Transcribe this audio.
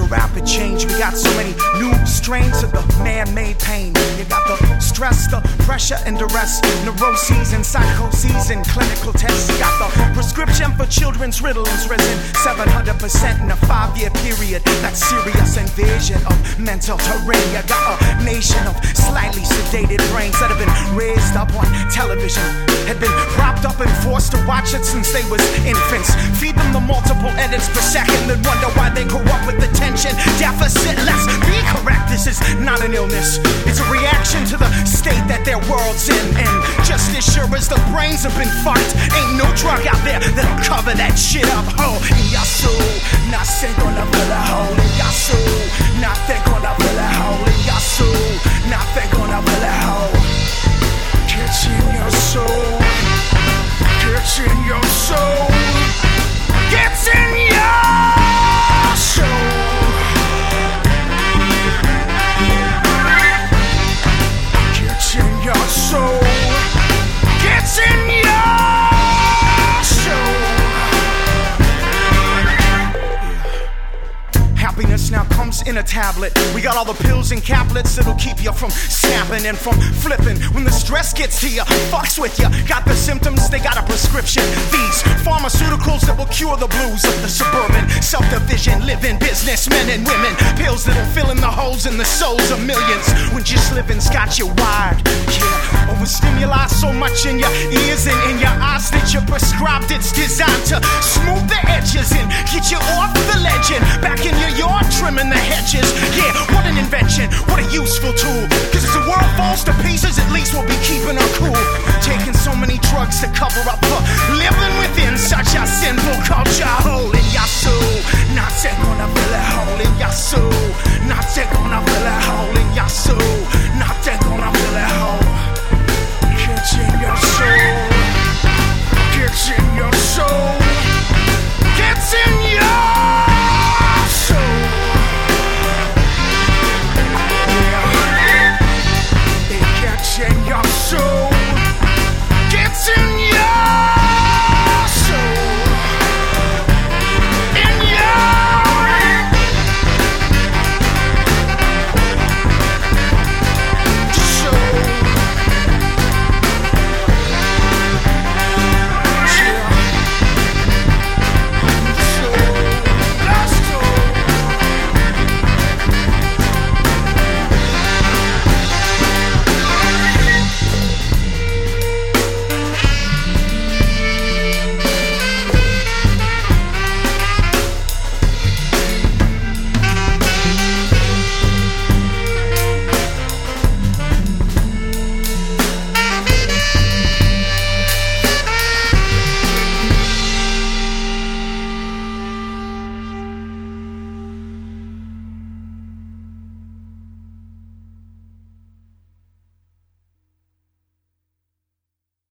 Of rapid change, we got so many new strains of the man-made pain. You got the stress, the pressure and duress, neuroses and psychoses and clinical tests. You got the prescription for children's Ritalin's risen 700% in a five-year period. That's serious invasion of mental terrain. You got a nation of slightly sedated brains that have been raised up on television, up and forced to watch it since they was infants. Feed them the multiple edits per second, then wonder why they grow up with attention deficit. Let's be correct, this is not an illness. It's a reaction to the state that their world's in. And just as sure as the brains have been fucked, ain't no drug out there that'll In a tablet. We got all the pills and caplets that'll keep you from snapping and from flipping. When the stress gets to you, fucks with you. Got the symptoms, they got a prescription. These pharmaceuticals that will cure the blues of the suburban self-division, living businessmen and women. Pills that'll fill in the holes in the souls of millions. When just living's got you wired. Yeah, overstimuli so much in your ears and in your eyes that you're prescribed. It's designed to smooth the edges and get you off the legend. Back in your yard, trimming the hedges. Yeah, what an